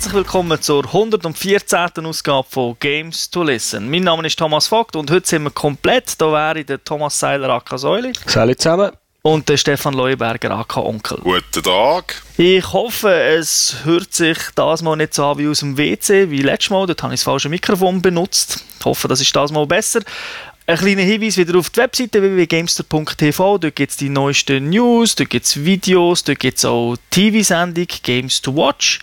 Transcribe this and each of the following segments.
Herzlich willkommen zur 114. Ausgabe von Games to Listen. Mein Name ist Thomas Vogt und heute sind wir komplett. Da wäre der Thomas Seiler AK Säuli. Salut zusammen. Und der Stefan Leuberger AK Onkel. Guten Tag. Ich hoffe, es hört sich das mal nicht so an wie aus dem WC, wie letztes Mal. Dort habe ich das falsche Mikrofon benutzt. Ich hoffe, das ist das mal besser. Ein kleiner Hinweis wieder auf die Webseite www.gamester.tv. Dort gibt es die neuesten News, dort gibt es Videos, dort gibt es auch TV-Sendung Games to Watch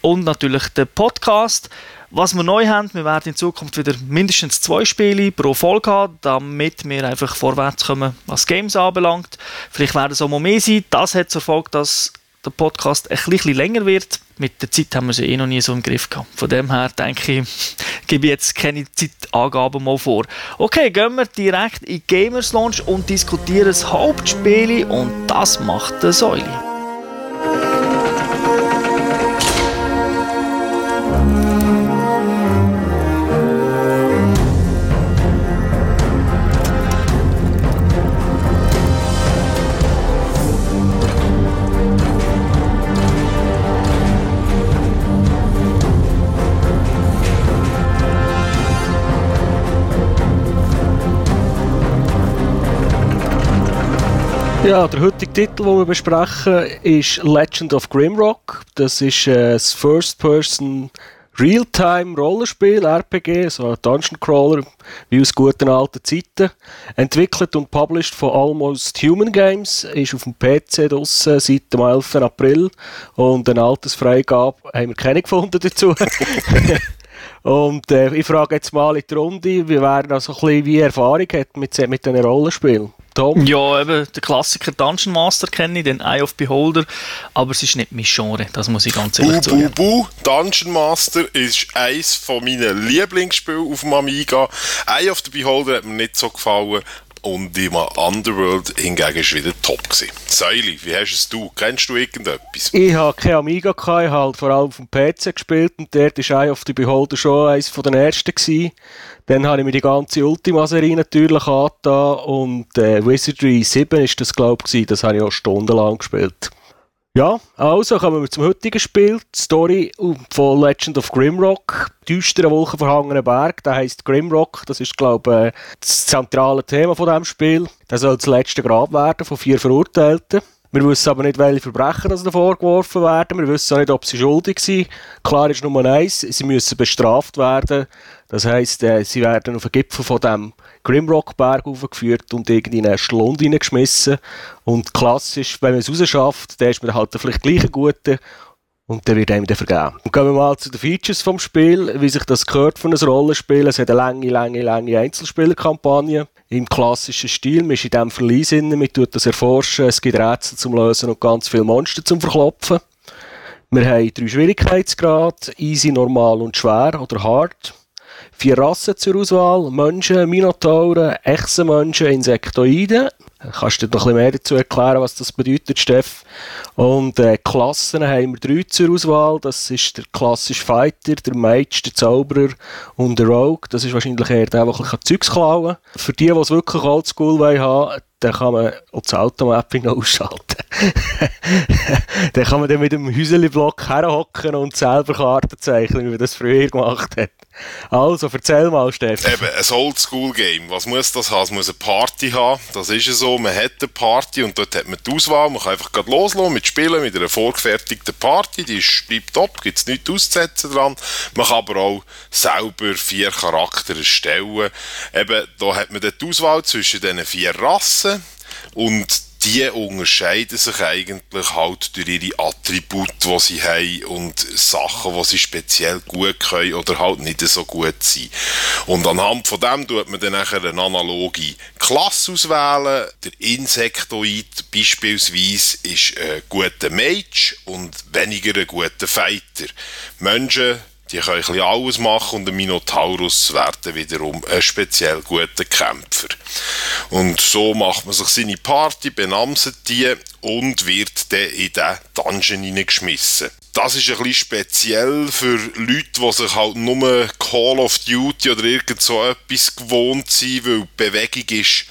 und natürlich den Podcast. Was wir neu haben, wir werden in Zukunft wieder mindestens zwei Spiele pro Folge haben, damit wir einfach vorwärts kommen, was Games anbelangt. Vielleicht werden es auch mal mehr sein. Das hat zur Folge, dass der Podcast ein bisschen länger wird. Mit der Zeit haben wir sie eh noch nie so im Griff gehabt. Von dem her denke ich, gebe ich jetzt keine Zeitangaben mal vor. Okay, gehen wir direkt in Gamers Launch und diskutieren das Hauptspiel und das macht der Säule. Ja, der heutige Titel, den wir besprechen, ist Legend of Grimrock. Das ist äh, das First-Person Realtime Rollenspiel, RPG, so ein Dungeon Crawler, wie aus guten alten Zeiten. Entwickelt und published von Almost Human Games, ist auf dem PC draussen seit dem 11. April und eine Altersfreigabe haben wir keine gefunden dazu. und äh, ich frage jetzt mal in die Runde, wie wer noch so ein bisschen wie Erfahrung hat mit, mit diesen Rollenspielen. Tom? Ja, eben, der Klassiker Dungeon Master kenne ich, den Eye of Beholder, aber es ist nicht mein Genre, das muss ich ganz ehrlich sagen. Bu, bu, Dungeon Master ist eines von meinen Lieblingsspielen auf dem Amiga. Eye of the Beholder hat mir nicht so gefallen, und im Underworld hingegen war wieder top. Säuli, wie hast es du? Kennst du irgendetwas? Ich habe keine Amiga, gehabt, ich habe vor allem auf dem PC gespielt und dort war Eye of the Beholder schon eines der ersten. Gewesen. Dann habe ich mir die ganze Ultima-Serie natürlich angetan und äh, Wizardry 7 ist das, glaube ich, das habe ich auch stundenlang gespielt. Ja, also kommen wir zum heutigen Spiel. Die Story von Legend of Grimrock. Düsterer, wolkenverhangener Berg, der heisst Grimrock. Das ist, glaube ich, das zentrale Thema von diesem Spiel. Das soll das letzte Grab werden von vier Verurteilten. Wir wissen aber nicht, welche Verbrechen das vorgeworfen werden. Wir wissen auch nicht, ob sie schuldig sind. Klar ist Nummer eins, sie müssen bestraft werden. Das heisst, äh, sie werden auf den Gipfel von dem Grimrock-Berg aufgeführt und irgendwie in eine Schlund reingeschmissen. Und klassisch, wenn man es rausschafft, dann ist man halt vielleicht gleich ein guter und der wird einem dann vergeben. Und gehen wir mal zu den Features vom Spiel, wie sich das gehört von einem Rollenspiel. Es hat eine lange, lange, lange Einzelspielerkampagne im klassischen Stil. Man ist in diesem Verlies man tut das erforschen, es gibt Rätsel zum Lösen und ganz viele Monster zum Verklopfen. Wir haben drei Schwierigkeitsgrade, easy, normal und schwer oder hard vier Rassen zur Auswahl. Menschen, Minotauren, Echsenmenschen, Insektoiden. Kannst du dir noch ein bisschen mehr dazu erklären, was das bedeutet, Steff? Und äh, Klassen haben wir drei zur Auswahl. Das ist der klassische Fighter, der Mage, der Zauberer und der Rogue. Das ist wahrscheinlich eher der, der ein Zeugs klauen Für die, die es wirklich oldschool haben dann kann man auch das Automapping ausschalten. dann kann man dann mit dem Häuselblock herhocken und selber Karten zeichnen, wie man das früher gemacht hat. Also, erzähl mal, Stefan. Eben, ein Oldschool-Game. Was muss das haben? Es muss eine Party haben. Das ist ja so. Man hat eine Party und dort hat man die Auswahl. Man kann einfach gerade loslassen mit Spielen, mit einer vorgefertigten Party. Die ist, bleibt top, gibt es nichts auszusetzen dran. Man kann aber auch selber vier Charaktere erstellen. Eben, da hat man die Auswahl zwischen diesen vier Rassen und die unterscheiden sich eigentlich halt durch ihre Attribute, die sie haben und Sachen, die sie speziell gut können oder halt nicht so gut sind. Und anhand von dem tut man dann nachher eine analoge Klasse auswählen. Der Insektoid beispielsweise ist ein guter Mage und weniger ein guter Fighter. Menschen die können ein bisschen alles machen und der Minotaurus werden wiederum ein speziell guter Kämpfer. Und so macht man sich seine Party, benamset die und wird dann in den Dungeon hineingeschmissen. Das ist ein bisschen speziell für Leute, die sich halt nur Call of Duty oder irgend so etwas gewohnt sind, weil die Bewegung ist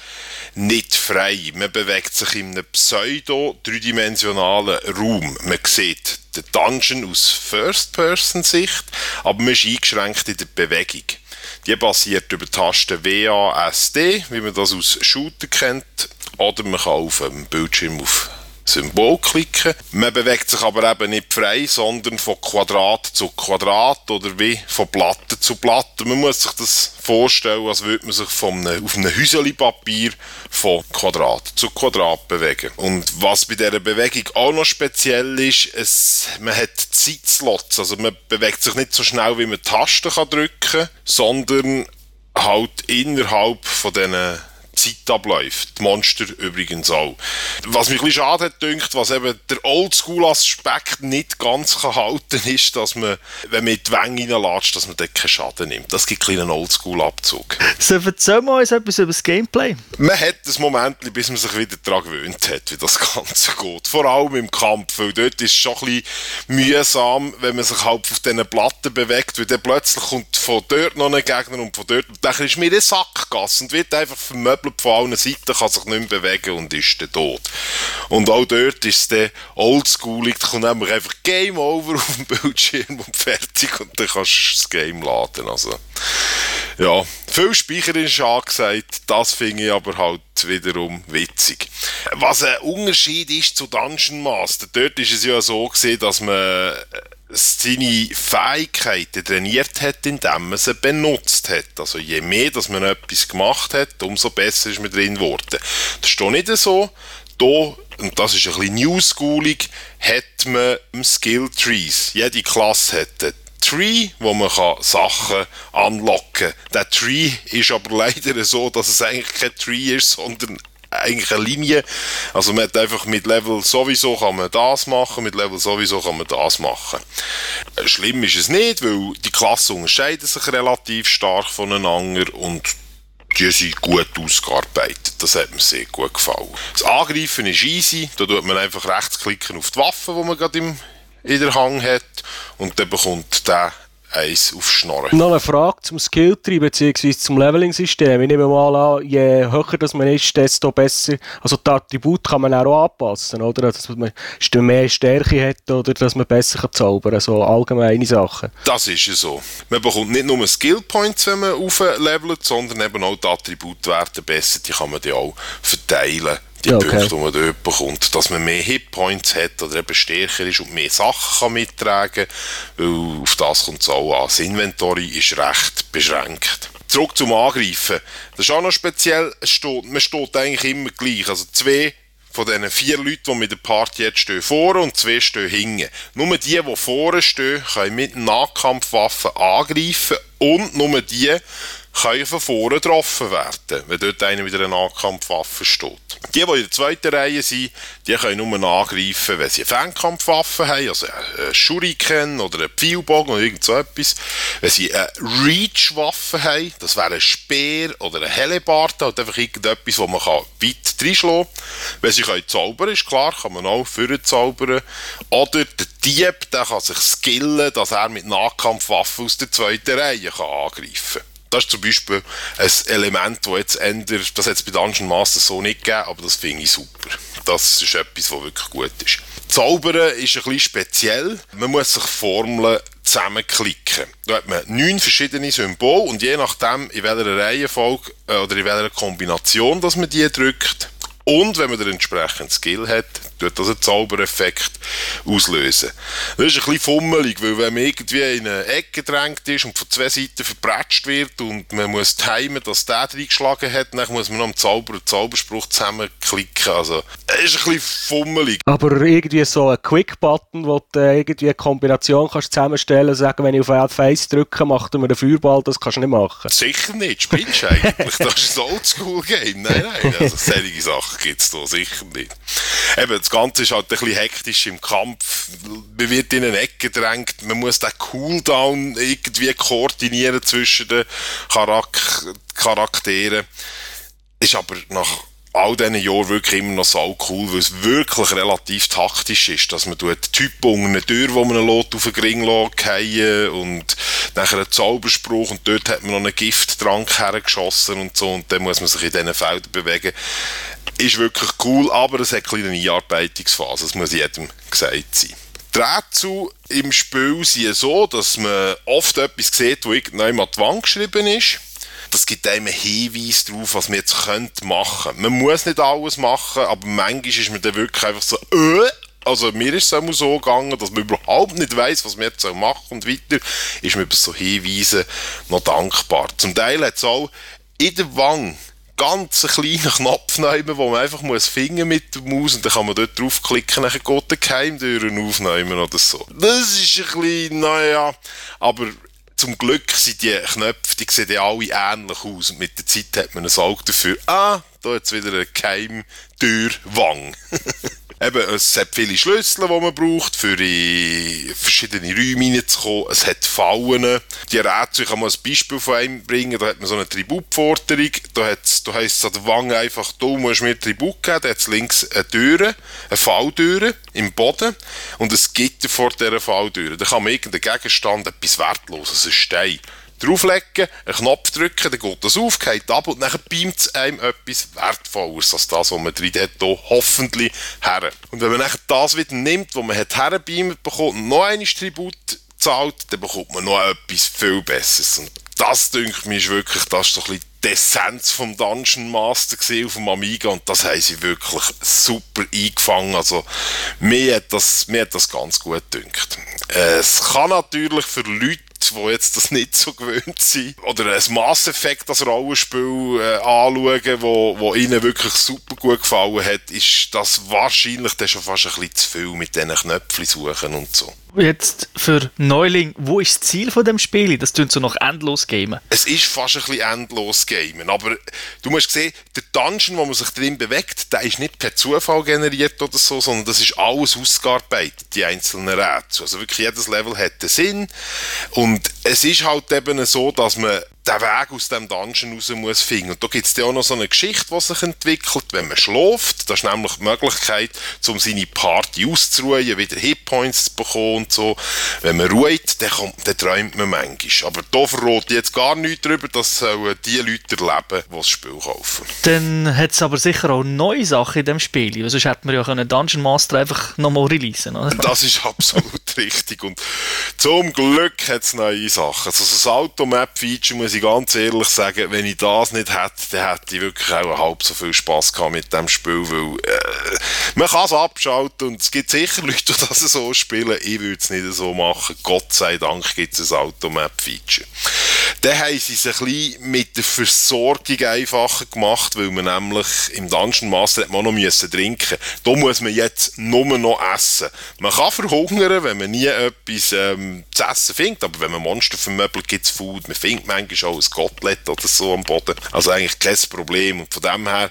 nicht frei. Man bewegt sich in einem pseudo-dreidimensionalen Raum. Man sieht den Dungeon aus First-Person-Sicht, aber man ist eingeschränkt in der Bewegung. Die basiert über die Tasten WASD, wie man das aus Shooter kennt, oder man kann auf dem Bildschirm auf Symbol klicken. Man bewegt sich aber eben nicht frei, sondern von Quadrat zu Quadrat oder wie von Platte zu Platte. Man muss sich das vorstellen, als würde man sich von einem, auf einem Häuseli-Papier von Quadrat zu Quadrat bewegen. Und was bei dieser Bewegung auch noch speziell ist, es, man hat Zeitslots. Also man bewegt sich nicht so schnell, wie man Tasten drücken kann, sondern halt innerhalb von diesen Zeit abläuft. Die Monster übrigens auch. Was mich ein bisschen schade hat dünkt, was eben der Oldschool-Aspekt nicht ganz kann halten ist, dass man, wenn man in die Wänge reinlatscht, dass man dort keinen Schaden nimmt. Das gibt einen Oldschool-Abzug. So, erzähl mal uns etwas über das Gameplay. Man hat das Moment, bis man sich wieder daran gewöhnt hat, wie das Ganze geht. Vor allem im Kampf, weil dort ist es schon ein bisschen mühsam, wenn man sich halt auf diesen Platten bewegt, weil dann plötzlich kommt von dort noch ein Gegner und von dort, und dann ist mir ein Sackgasse und wird einfach vermöbelt Tablet von allen Seiten, kann sich nicht mehr bewegen und ist dann tot. Und auch dort ist es dann oldschoolig, da kommt nämlich einfach Game Over auf dem Bildschirm und fertig und dann kannst du das Game laden. Also, ja, viel Speicher ist angesagt, das finde ich aber halt wiederum witzig. Was ein Unterschied ist zu Dungeon Master, dort ist es ja so gesehen, dass man seine Fähigkeiten trainiert hat, indem man sie benutzt hat. Also je mehr, dass man etwas gemacht hat, umso besser ist man drin geworden. Das ist hier nicht so. Hier, und das ist ein bisschen newschoolig, hat man Skill Trees. Jede Klasse hat einen Tree, wo man Sachen anlocken kann. Der Tree ist aber leider so, dass es eigentlich kein Tree ist, sondern eigentlich eine Linie. Also man hat einfach mit Level sowieso kann man das machen, mit Level sowieso kann man das machen. Schlimm ist es nicht, weil die Klassen unterscheiden sich relativ stark voneinander und die sind gut ausgearbeitet. Das hat mir sehr gut gefallen. Das Angreifen ist easy. Da tut man einfach rechtsklicken auf die Waffe, die man gerade im, in der Hand hat und dann bekommt der eins aufschnorren. Noch eine Frage zum Skilltree bzw. zum Leveling-System. Ich nehme mal an, je höher das man ist, desto besser. Also die Attribute kann man auch anpassen, oder? Dass man mehr Stärke hat oder dass man besser zaubern kann. So allgemeine Sachen. Das ist ja so. Man bekommt nicht nur Skillpoints, wenn man auflevelt, sondern eben auch die Attribute werden besser. Die kann man dann auch verteilen die okay. Punkte, die man dort bekommt. Dass man mehr Hitpoints hat oder eben stärker ist und mehr Sachen kann mittragen kann, weil auf das kommt es auch an. Das Inventory ist recht beschränkt. Zurück zum Angreifen. Das ist auch noch speziell, steht, man steht eigentlich immer gleich. Also zwei von diesen vier Leuten, die mit der Party jetzt stehen, vorne und zwei stehen hinten. Nur die, die vorne stehen, können mit Nahkampfwaffen angreifen und nur die können von vorne getroffen werden, wenn dort einer mit einer Nahkampfwaffe steht. Die, die in der zweiten Reihe sind, die können nur angreifen, wenn sie eine Fernkampfwaffe haben, also eine Shuriken oder einen Pfeilbogen oder irgend so etwas. Wenn sie eine Reach-Waffe haben, das wäre ein Speer oder ein Hellebarde, halt einfach irgendetwas, wo man weit reinschlagen kann. Wenn sie können zaubern, ist klar, kann man auch für zaubern. Oder der Dieb, der kann sich skillen, dass er mit Nahkampfwaffen aus der zweiten Reihe kann angreifen kann. Das ist zum Beispiel ein Element, das jetzt ändert, das hat es bei Dungeon Master so nicht gegeben, aber das finde ich super. Das ist etwas, was wirklich gut ist. Zaubern ist ein bisschen speziell. Man muss sich Formeln zusammenklicken. Da hat man neun verschiedene Symbole und je nachdem, in welcher Reihenfolge äh, oder in welcher Kombination dass man die drückt, und wenn man den entsprechenden Skill hat, tut das einen Zaubereffekt auslösen. Das ist ein bisschen fummelig, weil wenn man irgendwie in eine Ecke gedrängt ist und von zwei Seiten verpratscht wird und man muss timen, dass der reingeschlagen hat, dann muss man noch am Zauber einen Zauberspruch zusammenklicken. Also, es ist ein bisschen fummelig. Aber irgendwie so ein Quick-Button, wo du irgendwie eine Kombination kannst zusammenstellen kannst, sagen, wenn ich auf Face drücke, macht er mir einen Feuerball, das kannst du nicht machen. Sicher nicht, spinnst du eigentlich. das ist ein Oldschool-Game. Nein, nein, also solche Sachen gibt es da sicher nicht. Eben, das Ganze ist halt ein bisschen hektisch im Kampf. Man wird in eine Ecke gedrängt. Man muss den Cooldown irgendwie koordinieren zwischen den Charak Charakteren. Ist aber nach all diesen Jahren wirklich immer noch so cool, weil es wirklich relativ taktisch ist, dass man tut Typen eine Tür, wo man einen Lot auf den Ring fallen und nachher einen Zauberspruch und dort hat man noch einen Gifttrank hergeschossen und so und dann muss man sich in diesen Feldern bewegen. Ist wirklich cool, aber es hat eine kleine Einarbeitungsphase, das muss jedem gesagt sein. Die Rätsel im Spiel sind so, dass man oft etwas sieht, wo irgendjemand an die Wand geschrieben ist das gibt einem einen Hinweis darauf, was man jetzt könnte machen. Man muss nicht alles machen, aber manchmal ist man dann wirklich einfach so, äh, also mir ist es auch so gegangen, dass man überhaupt nicht weiß, was man jetzt machen und weiter ist man über so Hinweise noch dankbar. Zum Teil hat es auch in der Wange ganz kleinen Knopf nehmen, wo man einfach muss finden mit der Maus und dann kann man dort draufklicken, dann geht der Geheimtüren aufnehmen oder so. Das ist ein bisschen, naja, aber zum Glück sind die Knöpfe, die sehen alle ähnlich aus. Und mit der Zeit hat man ein Auge dafür. Ah, da jetzt wieder eine Geheimtürwang. Eben, es hat viele Schlüssel, die man braucht, für in verschiedene Räume hineinzukommen. Es hat Fallen. Die Rätsel, ich kann mal ein Beispiel von einem bringen. Da hat man so eine Tributforderung. Da, da heisst es an der Wange einfach, du musst mir Tribut geben. Da hat es links eine Tür, eine Falltür im Boden und es Gitter vor dieser Falltür. Da kann man irgendeinen Gegenstand, etwas Wertloses, ein Stein, drauflegen, einen Knopf drücken, dann geht das auf, geht ab und dann beamt es einem etwas Wertvolles als das, was man drin hat, hoffentlich her. Und wenn man dann das wieder nimmt, was man hat herbeamt bekommt und noch ein Tribut zahlt, dann bekommt man noch etwas viel Besseres. Und das, denke ich, ist wirklich, das ist so ein bisschen die Essenz vom Dungeon Master auf dem Amiga und das haben sie wirklich super eingefangen. Also, mir hat das, mir hat das ganz gut gedünkt. Es kann natürlich für Leute die jetzt das nicht so gewöhnt sind, oder ein Mass Effect das Rollenspiel äh, anschauen, wo, wo ihnen wirklich super gut gefallen hat, ist das wahrscheinlich dann schon fast ein bisschen zu viel mit diesen Knöpfen suchen und so. Jetzt für Neuling, wo ist das Ziel von dem Spiel? Das tun so noch endlos gamen. Es ist fast ein bisschen endlos gamen, aber du musst sehen, der Dungeon, wo man sich drin bewegt, der ist nicht per Zufall generiert oder so, sondern das ist alles ausgearbeitet, die einzelnen Rätsel. Also wirklich jedes Level hat einen Sinn und es ist halt eben so, dass man den Weg aus dem Dungeon raus muss finden. Und da gibt es ja auch noch so eine Geschichte, die sich entwickelt, wenn man schläft. Das ist nämlich die Möglichkeit, um seine Party auszuruhen, wieder Hitpoints zu bekommen und so. Wenn man ruht, dann, kommt, dann träumt man manchmal. Aber da verrate ich jetzt gar nichts darüber, das sollen die Leute erleben, die das Spiel kaufen. Dann hat es aber sicher auch neue Sachen in dem Spiel. Sonst hätte man ja einen Dungeon Master einfach nochmal releasen oder? Das ist absolut richtig. Und zum Glück hat es neue Sachen. Also das Automap-Feature muss ich ganz ehrlich sagen, wenn ich das nicht hätte, dann hätte ich wirklich auch halb so viel Spaß gehabt mit dem Spiel, weil äh, man kann es abschalten und es gibt sicher Leute, die das so spielen. Ich würde es nicht so machen. Gott sei Dank gibt es ein Automap-Feature. Dann haben sie es ein bisschen mit der Versorgung einfacher gemacht, weil man nämlich im Dungeon Master hat man noch müssen trinken. Da muss man jetzt nur noch essen. Man kann verhungern, wenn man nie etwas ähm, zu essen findet, aber wenn man Monster vermöbelt, gibt es Food. Man findet manchmal auch ein Kotelett oder so am Boden. Also eigentlich kein Problem. Und von dem her,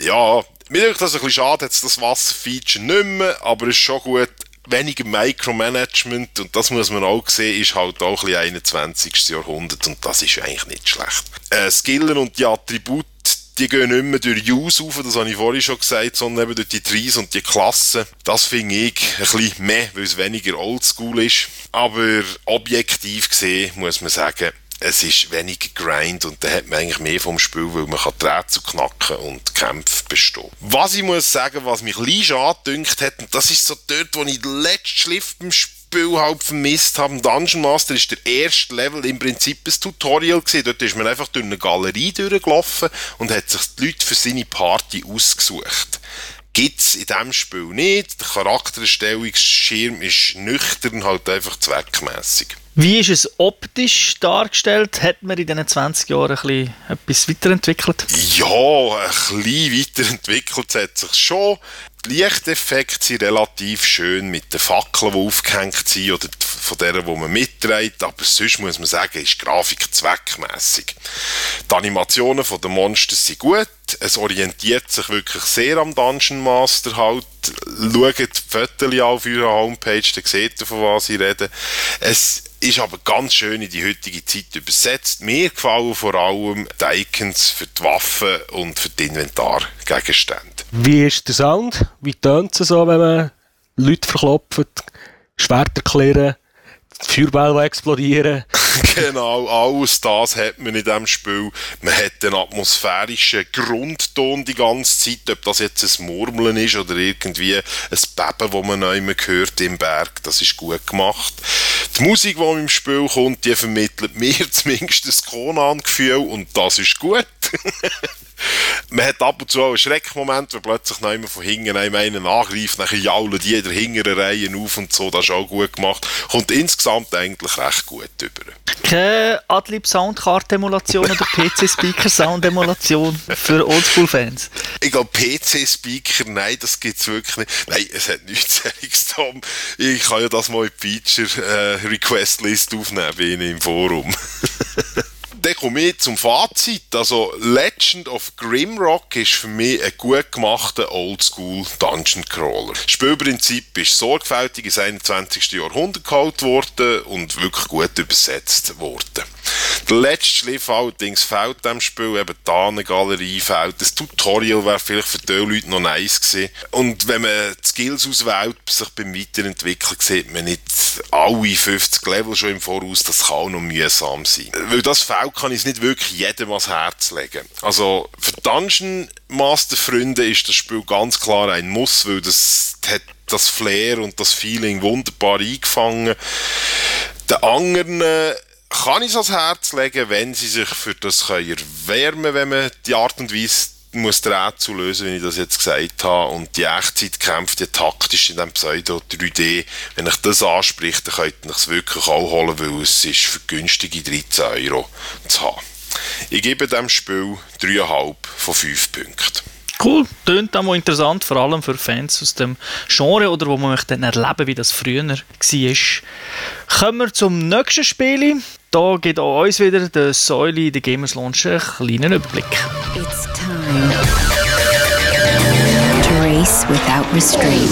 ja, mir denkt das ein bisschen schade, jetzt das Wasserfeature nicht mehr, aber es ist schon gut, weniger Micromanagement und das muss man auch sehen, ist halt auch ein bisschen 21. Jahrhundert und das ist eigentlich nicht schlecht. Äh, Skillen und die Attribute die gehen nicht mehr durch Use auf, das habe ich vorhin schon gesagt, sondern eben durch die Trees und die Klassen. Das finde ich ein bisschen mehr, weil es weniger oldschool ist. Aber objektiv gesehen muss man sagen, es ist weniger Grind und da hat man eigentlich mehr vom Spiel, weil man kann Rätsel knacken und Kämpfe bestehen. Was ich muss sagen, was mich ein bisschen schade dünkt hat, und das ist so dort, wo ich den letzten Schliff beim Spiel halt vermisst habe. Dungeon Master ist der erste Level im Prinzip ein Tutorial gewesen. Dort ist man einfach durch eine Galerie durchgelaufen und hat sich die Leute für seine Party ausgesucht gibt es in diesem Spiel nicht. Der Charaktererstellungsschirm ist nüchtern, halt einfach zweckmäßig. Wie ist es optisch dargestellt? Hat man in diesen 20 Jahren ein bisschen etwas weiterentwickelt? Ja, ein bisschen weiterentwickelt hat sich schon. Die Lichteffekte sind relativ schön mit den Fackeln, die aufgehängt sind, oder die von der, wo man mitträgt, aber sonst muss man sagen, ist die Grafik zweckmässig. Die Animationen von den Monsters sind gut, es orientiert sich wirklich sehr am Dungeon Master halt. Schaut die Fotos auf ihrer Homepage, dann seht ihr, von was ich rede. Es ist aber ganz schön in die heutige Zeit übersetzt. Mir gefallen vor allem die Icons für die Waffen und für die Inventargegenstände. Wie ist der Sound? Wie tönt es so, wenn man Leute verklopft, Schwerter klären, Feuerbälle explodieren? genau, alles das hat man in diesem Spiel. Man hat den atmosphärischen Grundton die ganze Zeit, ob das jetzt ein Murmeln ist oder irgendwie ein Beben, das man neu hört im Berg, das ist gut gemacht. Die Musik, die im Spiel kommt, die vermittelt mir zumindest das Conan-Gefühl und das ist gut. Man hat ab und zu auch einen Schreckmoment, wenn plötzlich noch jemand von hinten einem einen angreift, nachher jaulen die in der hinteren Reihe auf und so, das ist auch gut gemacht. Kommt insgesamt eigentlich recht gut über. Keine Adlib Soundcard Emulation oder PC Speaker Sound Emulation für Oldschool-Fans? Ich glaube, PC Speaker, nein, das gibt es wirklich nicht. Nein, es hat nichts Tom. Ich kann ja das mal in die Feature äh, Request List aufnehmen, wie im Forum. dann komme ich zum Fazit. Also Legend of Grimrock ist für mich ein gut gemachter Oldschool Dungeon Crawler. Das Spielprinzip ist sorgfältig ins 21. Jahrhundert geholt worden und wirklich gut übersetzt worden. Der letzte Schliff allerdings fehlt dem Spiel, eben die Ahnengalerie fehlt. Das Tutorial wäre vielleicht für die Leute noch nice gewesen. Und wenn man die Skills auswählt, sich beim Weiterentwickeln, sieht man nicht alle 50 Level schon im Voraus. Das kann auch noch mühsam sein. Weil das fehlt, kann ich es nicht wirklich jedem ans Herz legen. Also für Dungeon Master Freunde ist das Spiel ganz klar ein Muss, weil das hat das Flair und das Feeling wunderbar eingefangen. Den anderen kann ich es ans Herz legen, wenn sie sich für das können wenn man die Art und Weise muss den Rätsel lösen, wie ich das jetzt gesagt habe. Und die Echtzeitkämpfe, die taktisch in diesem Pseudo 3D, wenn ich das anspricht, dann könnt ihr es wirklich auch holen, weil es ist für günstige 13 Euro zu haben. Ich gebe dem Spiel 3,5 von 5 Punkten. Cool, tönt auch mal interessant, vor allem für Fans aus dem Genre oder wo man möchte dann erleben, wie das früher war. Kommen wir zum nächsten Spiel. Da geht auch uns wieder der Säule, der Gamers Launch, einen kleinen Überblick. It's to race without restraint.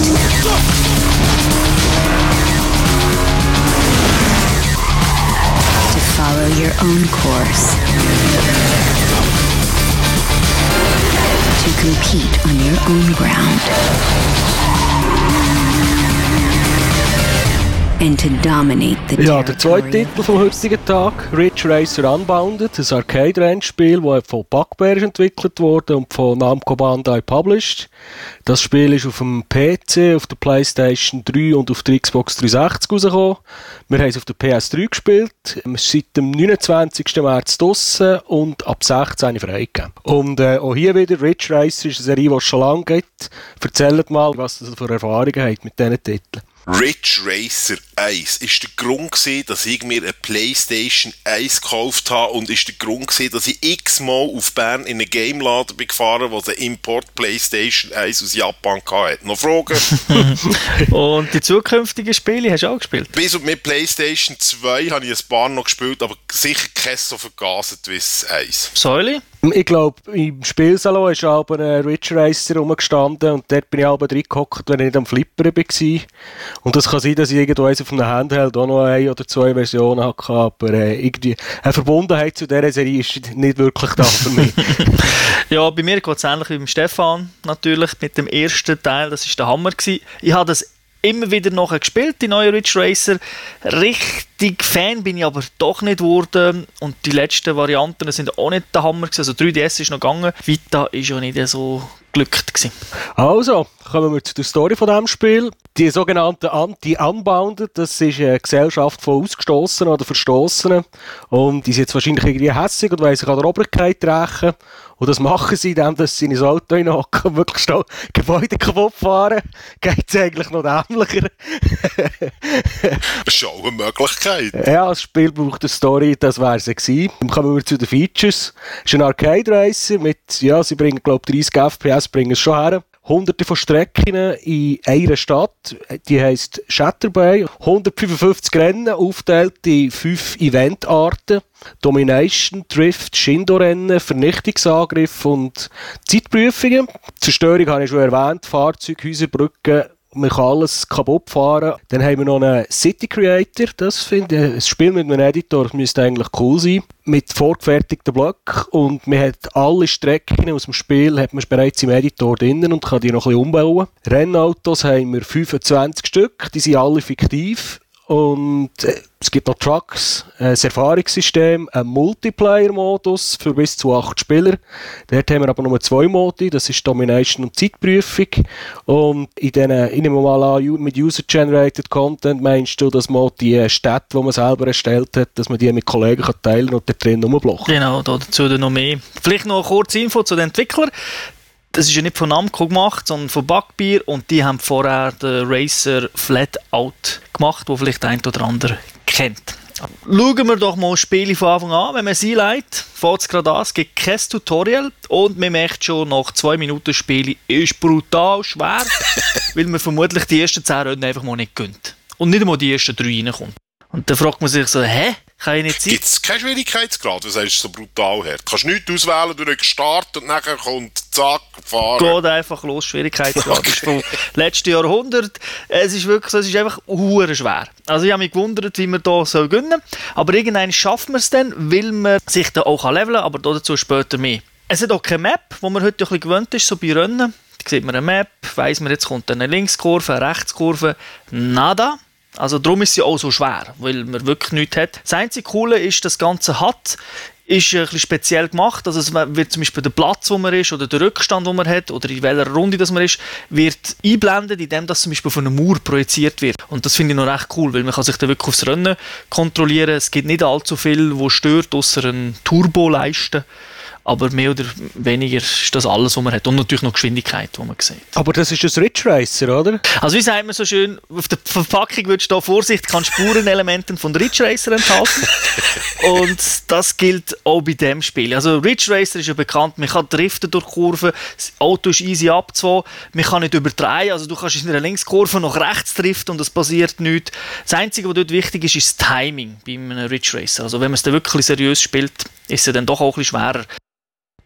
To follow your own course. To compete on your own ground. Ja, der zweite Titel vom heutigen Tag, Ridge Racer Unbounded, ein Arcade-Rennspiel, das von Bugbear entwickelt wurde und von Namco Bandai published. Das Spiel ist auf dem PC, auf der Playstation 3 und auf der Xbox 360 rausgekommen. Wir haben es auf der PS3 gespielt. Wir sind seit dem 29. März draussen und ab 16 freigegeben. Und äh, auch hier wieder, Ridge Racer ist eine Serie, die es schon lange gibt. Erzählt mal, was ihr für Erfahrungen habt mit diesen Titeln. Ridge Racer 1 ist der Grund gewesen, dass ich mir eine Playstation 1 gekauft habe und ist der Grund gewesen, dass ich x-mal auf Bern in einen Gameladen bin gefahren, wo der Import Playstation 1 aus Japan hatte. Noch Fragen? und die zukünftigen Spiele hast du auch gespielt? Bis und mit Playstation 2 habe ich ein paar noch gespielt, aber sicher kein so vergaset wie das 1. Säule? Ich glaube, im Spielsalon ist aber ein Ridge Racer rumgestanden und dort bin ich aber reingehockt, wenn ich nicht am Flippern war. Und das kann sein, dass ich irgendwo auf einem Handheld auch noch eine oder zwei Versionen hatte, aber äh, irgendwie eine Verbundenheit zu dieser Serie ist nicht wirklich da für mich. ja, bei mir geht es ähnlich wie beim Stefan natürlich mit dem ersten Teil, das war der Hammer. Gewesen. Ich habe das immer wieder noch gespielt, die neue Ridge Racer. Richtig Fan bin ich aber doch nicht geworden. Und die letzten Varianten sind auch nicht der Hammer gewesen. Also 3DS ist noch gegangen. Vita ist ja nicht so glückt gewesen. Also, kommen wir zu der Story von diesem Spiel. Die sogenannte Anti-Unbounded, das ist eine Gesellschaft von Ausgestoßenen oder Verstoßenen. Und die sind jetzt wahrscheinlich irgendwie hässig und wollen sich an der Obrigkeit rächen. Und das machen sie dann, dass sie in ein Auto reinhocken und wirklich schnell Gebäude kaputt fahren. Geht es eigentlich noch dämlicher? das ist auch eine Möglichkeit. Ja, das Spiel braucht eine Story, das wäre es gewesen. Dann kommen wir zu den Features. Es ist ein Arcade Racer mit, ja, sie bringen, glaube ich, 30 FPS, bringen es schon her. hunderte von Strecken in einer Stadt. Die heisst Shatterbay. 155 Rennen, aufgeteilt in fünf Eventarten. Domination, Drift, Shindo-Rennen, Vernichtungsangriff und Zeitprüfungen. Zerstörung habe ich schon erwähnt. Fahrzeuge, Häuser, Brücken, man kann alles kaputt fahren. Dann haben wir noch einen City Creator. Das finde ich, ein Spiel mit einem Editor müsste eigentlich cool sein. Mit vorgefertigten Blöcken. Und man hat alle Strecken aus dem Spiel hat man bereits im Editor drinnen und kann die noch ein bisschen umbauen. Rennautos haben wir 25 Stück. Die sind alle fiktiv. Und äh, es gibt noch Trucks, ein Erfahrungssystem, einen Multiplayer-Modus für bis zu acht Spieler. Dort haben wir aber nur zwei Modi, das ist Domination und Zeitprüfung. Und in denen, ich nehme mal an, mit User-Generated Content meinst du, dass man die Städte, die man selber erstellt hat, dass man die mit Kollegen kann teilen und da drin rumblocken Genau, dazu noch mehr. Vielleicht noch eine kurze Info zu den Entwicklern das ist ja nicht von Namco gemacht, sondern von Backbier und die haben vorher den Racer Flatout gemacht, wo vielleicht ein oder andere kennt. Schauen wir doch mal das Spiel von Anfang an. Wenn man sie leitet, fängt es gerade an, es gibt kein Tutorial und man merkt schon, nach zwei Minuten Spiel ist brutal schwer, weil man vermutlich die ersten zehn Runden einfach mal nicht gönnt. Und nicht einmal die ersten drei reinkommt. Und dann fragt man sich so, hä? Ich nicht sein? Gibt es keinen Schwierigkeitsgrad? Du sagst so brutal her. Du kannst nichts auswählen, du drückst Start und nachher kommt zack, fahren. Geht einfach los, Schwierigkeitsgrad. Okay. Das ist vom letzten Jahrhundert. Es ist wirklich es ist einfach hure schwer. Also ich habe mich gewundert, wie wir da so gönnen. Aber irgendwann schaffen wir es dann, weil man sich da auch leveln kann, aber dazu später mehr. Es hat auch keine Map, wo man heute ein bisschen gewöhnt ist, so bei Rennen. Da sieht man eine Map, weiss man, jetzt kommt eine Linkskurve, eine Rechtskurve. Nada. Also darum ist sie auch so schwer, weil man wirklich nichts hat. Das einzige Coole ist, das Ganze hat, ist ein bisschen speziell gemacht. Also es wird zum Beispiel der Platz, wo man ist, oder der Rückstand, wo man hat, oder in welcher Runde das man ist, wird einblendet, indem das zum Beispiel von einer Mauer projiziert wird. Und das finde ich noch recht cool, weil man kann sich dann wirklich aufs Rennen kontrollieren. Es gibt nicht allzu viel, wo stört, außer ein Turbo-Leisten aber mehr oder weniger ist das alles, was man hat. Und natürlich noch Geschwindigkeit, die man sieht. Aber das ist ein Ridge Racer, oder? Also wie sagt man so schön, auf der Verpackung wird stehen, Vorsicht, kann Spurenelemente von Ridge Racer enthalten. und das gilt auch bei dem Spiel. Also Ridge Racer ist ja bekannt, man kann driften durch Kurven, das Auto ist easy abzufahren, man kann nicht übertreiben, also du kannst in einer Linkskurve nach rechts driften und es passiert nichts. Das Einzige, was dort wichtig ist, ist das Timing bei einem Ridge Racer. Also wenn man es dann wirklich seriös spielt, ist es dann doch auch ein bisschen schwerer.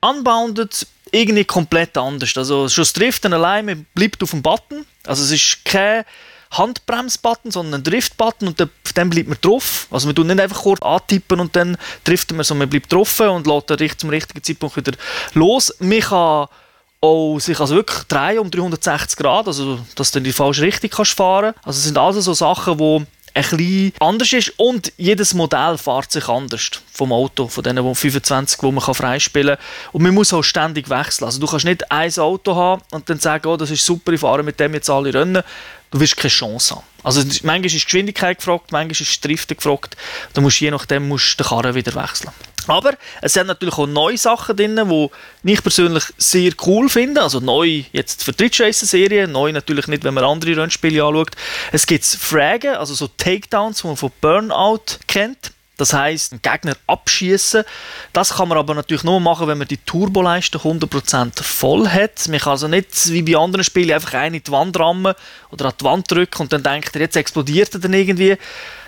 Unbounded irgendwie komplett anders. Also schon das Driften allein, man bleibt auf dem Button. Also es ist kein Handbremsbutton, sondern ein Driftbutton und dann bleibt man drauf. Also man tut nicht einfach kurz antippen und dann driftet man, sondern man bleibt drauf und lässt dann zum richtigen Zeitpunkt wieder los. Man kann auch sich also wirklich drehen um 360 Grad, also dass du in die falsche Richtung kannst fahren. Also es sind also so Sachen, die ein bisschen anders ist und jedes Modell fährt sich anders vom Auto, von denen 25, die man freispielen kann. Und man muss auch ständig wechseln. Also du kannst nicht ein Auto haben und dann sagen, oh, das ist super, ich fahre mit dem jetzt alle Rennen. Du wirst keine Chance haben. Also manchmal ist Geschwindigkeit gefragt, manchmal ist Driften gefragt. Da musst je nachdem musst du den Karren wieder wechseln. Aber es sind natürlich auch neue Sachen drin, die ich persönlich sehr cool finde. Also neu jetzt für die Ridge Serie, neu natürlich nicht, wenn man andere Rennspiele anschaut. Es gibt Fragen, also so Takedowns, die man von Burnout kennt. Das heißt, einen Gegner abschießen. Das kann man aber natürlich nur machen, wenn man die Turboleiste 100% voll hat. Man kann also nicht wie bei anderen Spielen einfach einen in die Wand rammen oder an die Wand drücken und dann denkt er, jetzt explodiert er dann irgendwie.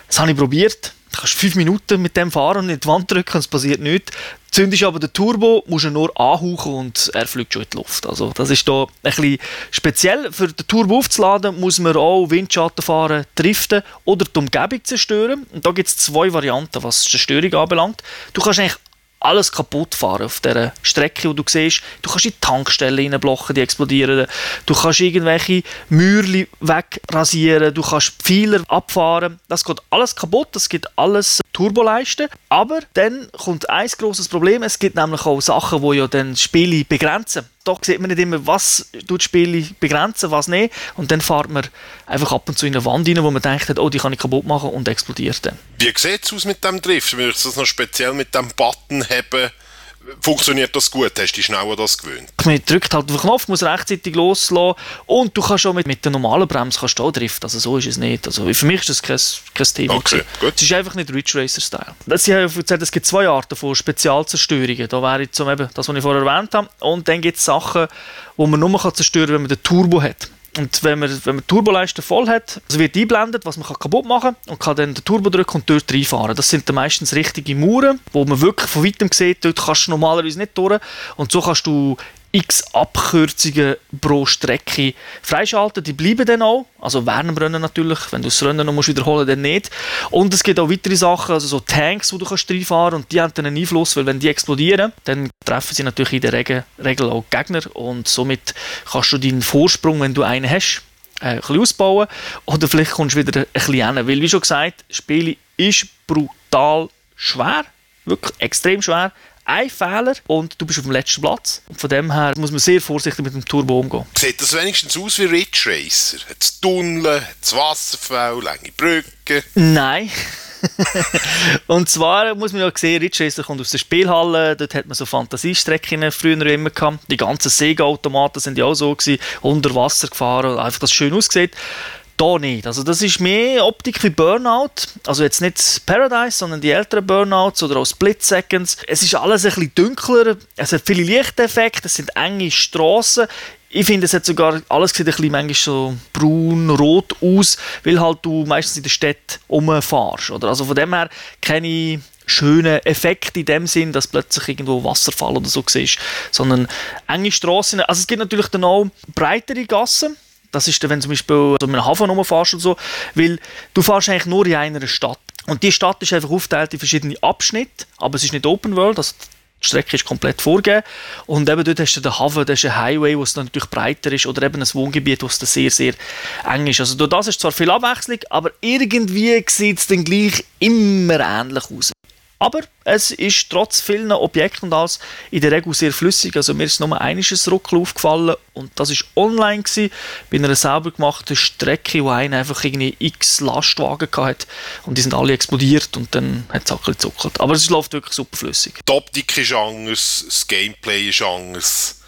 Das habe ich probiert Du kannst fünf Minuten mit dem fahren und in die Wand drücken es passiert nichts. Zündest aber den Turbo, musst du nur anhauchen und er fliegt schon in die Luft. Also das ist da ein bisschen speziell. Für den Turbo aufzuladen, muss man auch Windschatten fahren, driften oder die Umgebung zerstören. Und da gibt es zwei Varianten, was die Zerstörung anbelangt. Du kannst eigentlich alles kaputt fahren auf dieser Strecke, wo du siehst. Du kannst in die Tankstellen reinblocken, die explodieren. Du kannst irgendwelche Mürli wegrasieren. Du kannst Pfeiler abfahren. Das geht alles kaputt. Das gibt alles Turboleisten. Aber dann kommt ein großes Problem. Es gibt nämlich auch Sachen, die ja dann Spiele begrenzen doch sieht man nicht immer, was tut Spiele begrenzen, was nicht. Und dann fährt man einfach ab und zu in eine Wand rein, wo man denkt, oh, die kann ich kaputt machen und explodiert dann. Wie sieht es aus mit dem Drift? Wenn ich das noch speziell mit dem Button haben, funktioniert das gut? Hast du dich schnell an das gewöhnt? Man drückt halt auf den Knopf, muss rechtzeitig loslassen und du kannst auch mit, mit der normalen Bremse kannst du auch driften. Also so ist es nicht. Also für mich ist das kein, kein Thema. Okay, gewesen. gut. Es ist einfach nicht Ridge Racer Style. Sie haben gesagt, es gibt zwei Arten von Spezialzerstörungen. Da wäre zum eben das, was ich vorher erwähnt habe. Und dann gibt es Sachen, die man nur kann zerstören kann, wenn man den Turbo hat. Und wenn man, wenn man die Turboleiste voll hat, also wird eingeblendet, was man kann kaputt machen kann und kann dann den Turbo drücken und dort reinfahren. Das sind dann meistens richtige Mauern, wo man wirklich von weitem sieht, dort kannst du normalerweise nicht durch. Und so kannst du x Abkürzungen pro Strecke freischalten. Die bleiben dann auch. Also während dem Rennen natürlich. Wenn du das Rennen noch musst wiederholen dann nicht. Und es gibt auch weitere Sachen, also so Tanks, wo du kannst reinfahren und die haben dann einen Einfluss, weil wenn die explodieren, dann treffen sie natürlich in der Regel, auch Gegner und somit kannst du deinen Vorsprung, wenn du einen hast, äh, ein bisschen ausbauen oder vielleicht kommst du wieder ein bisschen hin. Weil, wie schon gesagt, das Spiel ist brutal schwer, wirklich extrem schwer. Ein Fehler und du bist auf dem letzten Platz. Und von dem her muss man sehr vorsichtig mit dem Turbo umgehen. Sieht das wenigstens aus wie Ridge Racer? Hat es Tunnel, hat es Wasserfälle, lange Brücken? Nein. und zwar muss man ja sehen, Ridge Racer kommt aus der Spielhalle, dort hat man so Fantasiestrecken früher immer gehabt. Die ganzen Sega-Automaten sind ja auch so gewesen, unter Wasser gefahren, einfach das schön aussieht. Da nicht. Also das ist mehr Optik wie Burnout. Also jetzt nicht Paradise, sondern die älteren Burnouts oder auch Split Seconds. Es ist alles ein bisschen dunkler. Es hat viele Lichteffekte. Es sind enge Straßen. Ich finde, es hat sogar alles sieht ein bisschen manchmal so braun-rot aus, weil halt du meistens in der Stadt rumfährst. Oder? Also von dem her keine schönen Effekte in dem Sinn, dass plötzlich irgendwo Wasserfall oder so siehst, sondern enge Straßen. Also es gibt natürlich dann auch breitere Gassen. Das ist dann, wenn du zum Beispiel so mit einem Hafen rumfährst und so, weil du fährst eigentlich nur in einer Stadt. Und die Stadt ist einfach aufgeteilt in verschiedene Abschnitte, aber es ist nicht Open World, also die Strecke ist komplett vorgegeben. Und eben dort hast du den Hafen, das ist ein Highway, wo es dann natürlich breiter ist, oder eben ein Wohngebiet, wo es dann sehr, sehr eng ist. Also durch das ist zwar viel Abwechslung, aber irgendwie sieht es dann gleich immer ähnlich aus. Aber es ist trotz vielen Objekten und alles in der Regel sehr flüssig. Also mir ist nur einiges Ruckel aufgefallen und das ist online gewesen, bei einer selber gemachten Strecke, wo einer einfach irgendwie x Lastwagen hatte und die sind alle explodiert und dann hat es auch ein gezuckelt. Aber es läuft wirklich super flüssig. Die Optik ist anders, das Gameplay ist anders.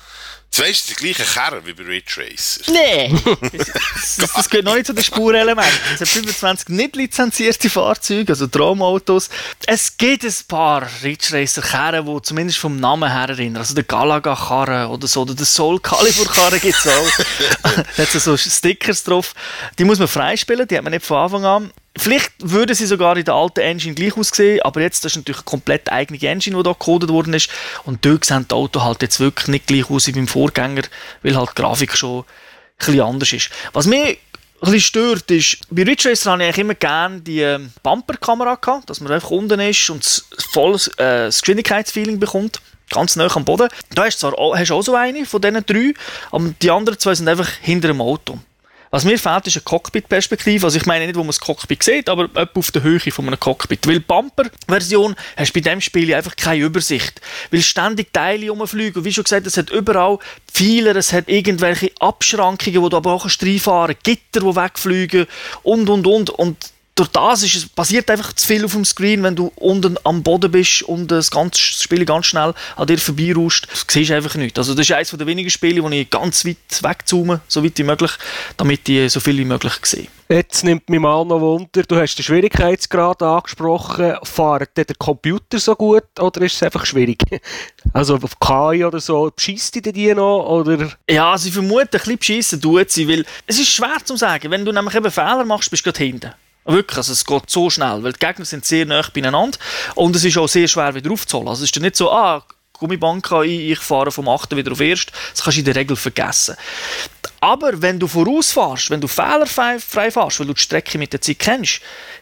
Das weißt du, die gleiche Kerre wie bei Ridge Racer. Nein! das, das, das gehört noch nicht zu den Spurelementen. Es hat 25 nicht lizenzierte Fahrzeuge, also Traumautos. Es gibt ein paar Ridge Racer Karren, die zumindest vom Namen her erinnern. Also der Galaga Karren oder so, oder der Soul Calibur Karren gibt es auch. da hat so Stickers drauf. Die muss man freispielen, die hat man nicht von Anfang an. Vielleicht würde sie sogar in der alten Engine gleich aussehen, aber jetzt das ist natürlich eine komplett eigene Engine, die da gecodet worden ist. Und dort sehen die Autos halt jetzt wirklich nicht gleich aus wie beim Vorgänger, weil halt die Grafik schon ein bisschen anders ist. Was mich ein bisschen stört, ist, bei Ridge Racer habe ich eigentlich immer gerne die ähm, Bumperkamera gehabt, dass man einfach unten ist und volles äh, Geschwindigkeitsfeeling bekommt. Ganz nah am Boden. Da hast du zwar auch, hast auch so eine von diesen drei, aber die anderen zwei sind einfach hinter dem Auto. Was mir fehlt, ist eine Cockpit-Perspektive. Also ich meine nicht, wo man das Cockpit sieht, aber etwa auf der Höhe von einem Cockpit. Weil Bumper-Version hast du bei diesem Spiel einfach keine Übersicht. Weil ständig Teile rumfliegen. Und wie schon gesagt, es hat überall Pfeiler, es hat irgendwelche Abschrankungen, wo du aber auch reinfahren kannst, Gitter, die wegfliegen und, und, und. Und durch das ist es, passiert einfach zu viel auf dem Screen, wenn du unten am Boden bist und das ganze Spiel ganz schnell an dir vorbeirauscht. Du siehst einfach nichts. Also das ist eines der wenigen Spiele, wo ich ganz weit wegzoome, so weit wie möglich, damit ich so viel wie möglich sehe. Jetzt nimmt mich mal noch Wunder, du hast den Schwierigkeitsgrad angesprochen. Fährt der Computer so gut oder ist es einfach schwierig? Also auf KI oder so, beschisst die die noch? Oder? Ja, also ich vermute, ein bisschen beschissen tut sie, weil es ist schwer zu sagen. Wenn du nämlich eben Fehler machst, bist du gerade hinten. Wirklich, also es geht so schnell, weil die Gegner sind sehr nah beieinander und es ist auch sehr schwer wieder aufzuholen. Also es ist nicht so, ah, Gummibank ich, ich fahre vom 8. wieder auf 1. Das kannst du in der Regel vergessen. Aber wenn du vorausfährst, wenn du fehlerfrei fährst, weil du die Strecke mit der Zeit kennst,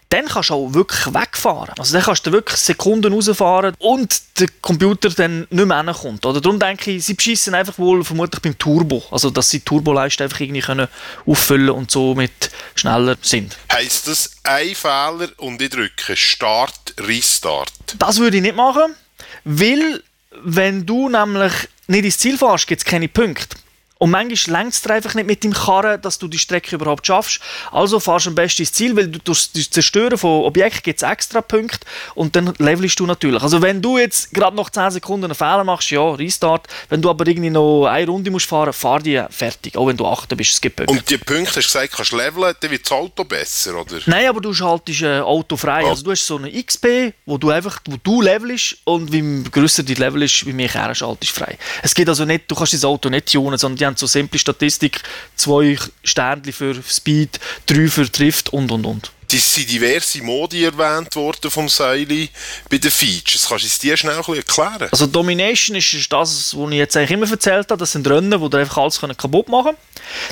dann kannst du auch wirklich wegfahren. Also dann kannst du wirklich Sekunden rausfahren und der Computer dann nicht mehr hinkommt. Oder darum denke ich, sie beschissen einfach wohl vermutlich beim Turbo. Also dass sie die Turboleiste einfach irgendwie können auffüllen und somit schneller sind. Heißt das ein Fehler und ich drücke Start, Restart? Das würde ich nicht machen, weil wenn du nämlich nicht ins Ziel fährst, gibt es keine Punkte. Und manchmal längt es einfach nicht mit dem Karren, dass du die Strecke überhaupt schaffst. Also fahrst du am besten ins Ziel, weil du durch das Zerstören von Objekten gibt es extra Punkte und dann levelst du natürlich. Also wenn du jetzt gerade noch 10 Sekunden einen Fehler machst, ja, Restart. Wenn du aber irgendwie noch eine Runde musst fahren, fahr die fertig. Auch wenn du achten bist, es gibt Punkte. Und die Punkte, hast du gesagt, kannst du leveln, dann wird das Auto besser, oder? Nein, aber du schaltest äh, Auto frei. Oh. Also du hast so eine XP, wo du einfach, wo du levelst und wie grösser die Level ist, wie mehr Kehren schaltest frei. Es geht also nicht, du kannst das Auto nicht tunen, sondern die haben so simple Statistik, zwei Sternchen für Speed, drei für Drift und und und. Es sind diverse Modi erwähnt worden vom Seili bei den Features. Kannst du es dir schnell ein erklären? Also Domination ist das, was ich jetzt eigentlich immer erzählt habe. Das sind Rennen, wo du einfach alles kaputt machen können.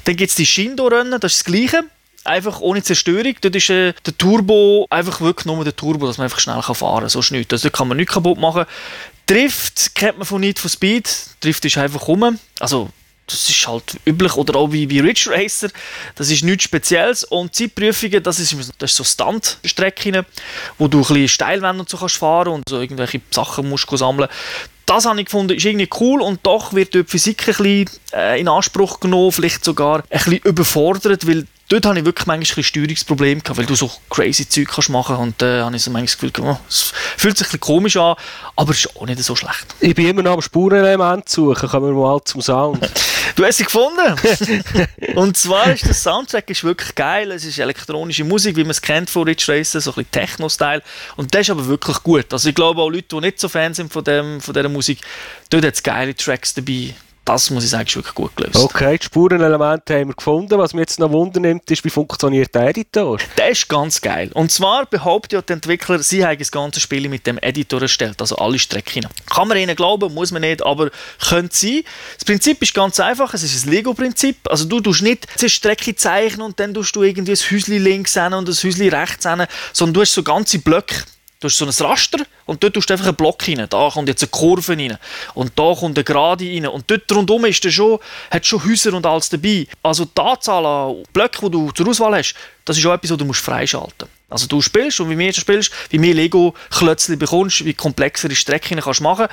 Dann gibt es die Shindo-Rennen, das ist das Gleiche einfach ohne Zerstörung. Dort ist äh, der Turbo einfach wirklich nur der Turbo, dass man einfach schnell fahren kann. So schnell. Also, dort kann man nichts kaputt machen. Drift kennt man von Need for Speed. Drift ist einfach rum. Also das ist halt üblich. Oder auch wie, wie Ridge Racer. Das ist nichts Spezielles. Und Zeitprüfungen, das ist, das ist so Stunt-Strecken, wo du ein bisschen Steilwände und so kannst fahren und so irgendwelche Sachen musst sammeln das habe ich gefunden, ist irgendwie cool und doch wird die Physik ein bisschen äh, in Anspruch genommen, vielleicht sogar ein bisschen überfordert, weil dort habe ich wirklich manchmal ein Steuerungsproblem gehabt, weil du so crazy Zeug kannst machen und äh, habe ich so manchmal das Gefühl, oh, es fühlt sich ein bisschen komisch an, aber es ist auch nicht so schlecht. Ich bin immer noch am Spurenelement suchen, kommen wir mal zum Sound. du hast sie gefunden! und zwar ist der Soundtrack ist wirklich geil, es ist elektronische Musik, wie man es kennt von Rich Racer, so ein bisschen Techno-Style und das ist aber wirklich gut. Also ich glaube auch Leute, die nicht so Fan sind von, dem, von dieser Musik, dort hat es geile Tracks dabei das muss ich sagen, ist wirklich gut gelöst. Okay, die Spurenelemente haben wir gefunden. Was mich jetzt noch wundernimmt, ist, wie funktioniert der Editor? Der ist ganz geil. Und zwar behaupten ja die Entwickler, sie haben das ganze Spiel mit dem Editor erstellt, also alle Strecken. Kann man ihnen glauben, muss man nicht, aber könnte sein. Das Prinzip ist ganz einfach, es ist ein Lego-Prinzip. Also du tust nicht eine Strecke zeichnen und dann tust du irgendwie ein Häuschen links hin und ein Häuschen rechts hin, sondern du hast so ganze Blöcke Du hast so ein Raster und dort tust du einfach einen Block rein. Da kommt jetzt eine Kurve rein. Und da kommt eine Gerade rein. Und dort rundum ist schon, hat schon Häuser und alles dabei. Also die Anzahl an Blöcken, die du zur Auswahl hast, das ist auch etwas, was du musst freischalten musst. Also du spielst und wie mehr du spielst, wie mehr Lego-Klötzchen bekommst, wie komplexere Strecken kannst machen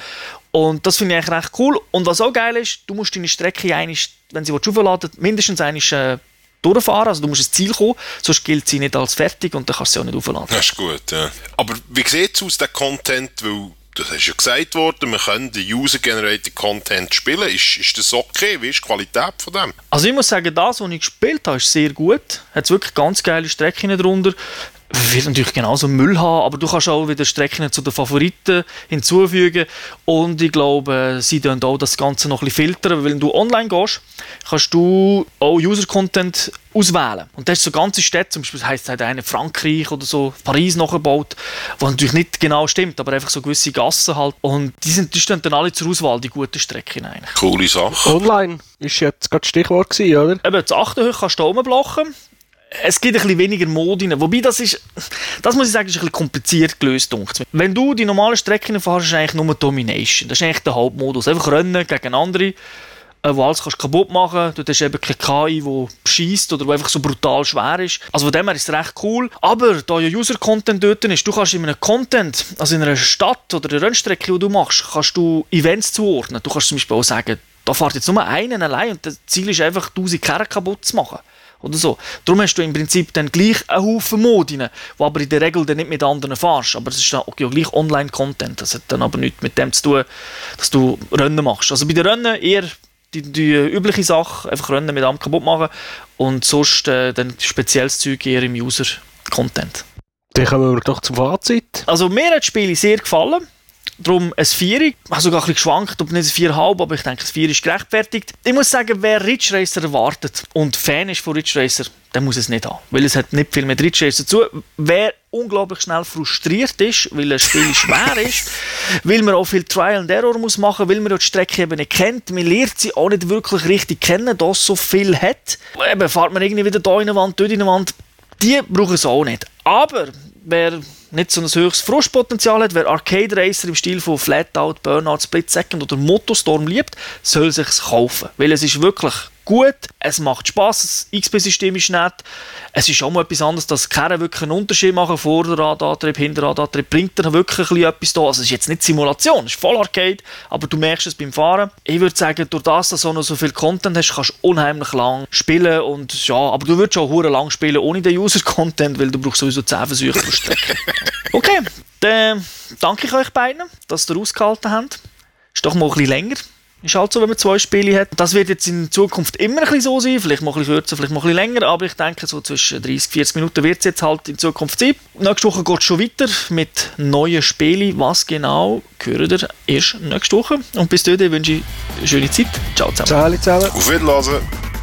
Und das finde ich eigentlich recht cool. Und was auch geil ist, du musst deine Strecke, einig, wenn sie aufladen mindestens einmal äh, durchfahren. Also du musst ins Ziel kommen, sonst gilt sie nicht als fertig und dann kannst du sie auch nicht aufladen. Das ist gut, ja. Aber wie sieht es aus, der Content, weil das ist ja gesagt worden, wir können den User-Generated Content spielen. Ist, ist das okay? Wie ist die Qualität von dem? Also ich muss sagen, das, was ich gespielt habe, ist sehr gut. Hat wirklich ganz geile Strecken drunter wird natürlich genauso Müll haben, aber du kannst auch wieder Strecken zu den Favoriten hinzufügen und ich glaube, sie dann auch das Ganze noch ein bisschen filtern, weil wenn du online gehst, kannst du auch User-Content auswählen und das ist so ganze Städte, zum Beispiel heisst es eine Frankreich oder so, Paris nachgebaut, was natürlich nicht genau stimmt, aber einfach so gewisse Gassen halt und die, sind, die stehen dann alle zur Auswahl, die guten Strecken eigentlich. Coole Sache. Online ist jetzt gerade das Stichwort gewesen, oder? Eben, das achte kannst du oben blocken es gibt ein bisschen weniger Modi. Wobei das ist, das muss ich sagen, ist ein bisschen kompliziert gelöst. Wenn du die normalen Strecken fährst, ist eigentlich nur Domination. Das ist eigentlich der Hauptmodus. Einfach rennen gegen andere, äh, wo alles kannst kaputt machen kannst. Du hast eben keine KI, die schießt oder die einfach so brutal schwer ist. Also von dem her ist es recht cool. Aber da ja User-Content dort ist, du kannst in einem Content, also in einer Stadt oder einer Rennstrecke, die du machst, kannst du Events zuordnen. Du kannst zum Beispiel auch sagen, da fährt jetzt nur einen allein und das Ziel ist einfach, 1000 Kerne kaputt zu machen oder so. Darum hast du im Prinzip dann gleich einen Haufen Modine, die aber in der Regel dann nicht mit anderen fährst. Aber es ist dann okay, gleich Online-Content. Das hat dann aber nichts mit dem zu tun, dass du Rennen machst. Also bei den Rennen eher die, die übliche Sache, einfach Rennen mit allem kaputt machen und sonst äh, dann spezielles Zeug eher im User-Content. Dann kommen wir doch zum Fazit. Also mir hat das Spiel sehr gefallen. Darum ein 4. Ich habe sogar ein bisschen geschwankt, ob nicht ein 4,5, aber ich denke, ein 4 ist gerechtfertigt. Ich muss sagen, wer Ridge Racer erwartet und Fan ist von Ridge Racer, der muss es nicht haben. Weil es hat nicht viel mit Ridge Racer zu Wer unglaublich schnell frustriert ist, weil ein Spiel schwer ist, weil man auch viel Trial and Error muss machen, weil man die Strecke eben nicht kennt, man lernt sie auch nicht wirklich richtig kennen, da es so viel hat. Eben fährt man irgendwie wieder da in eine Wand, dort in eine Wand. Die brauchen es auch nicht. Aber wer nicht so ein höchstes Frustpotenzial hat, wer Arcade Racer im Stil von Flatout, Burnout, Split Second oder Motostorm liebt, soll sich kaufen, weil es ist wirklich gut, es macht Spaß, das XP-System ist nett. Es ist auch mal etwas anderes, dass keine wirklich einen Unterschied machen, Vorderradantrieb, Hinterradantrieb, bringt er wirklich etwas da. Also es ist jetzt nicht Simulation, es ist voll Arcade, aber du merkst es beim Fahren. Ich würde sagen, durch das, dass du noch so viel Content hast, kannst du unheimlich lang spielen und ja, aber du würdest auch hure lang spielen ohne den User-Content, weil du brauchst sowieso 10 Versuche pro Strecke. Okay, dann danke ich euch beiden, dass ihr ausgehalten habt. Ist doch mal ein bisschen länger. Ist halt so, wenn man zwei Spiele hat. Das wird jetzt in Zukunft immer ein bisschen so sein. Vielleicht mal ein bisschen kürzer, vielleicht mal ein bisschen länger. Aber ich denke, so zwischen 30 40 Minuten wird es jetzt halt in Zukunft sein. Nächste Woche geht es schon weiter mit neuen Spielen. Was genau, hören ihr erst nächste Woche. Und bis dahin wünsche ich eine schöne Zeit. Ciao zusammen. Ciao zusammen. Auf Wiedersehen.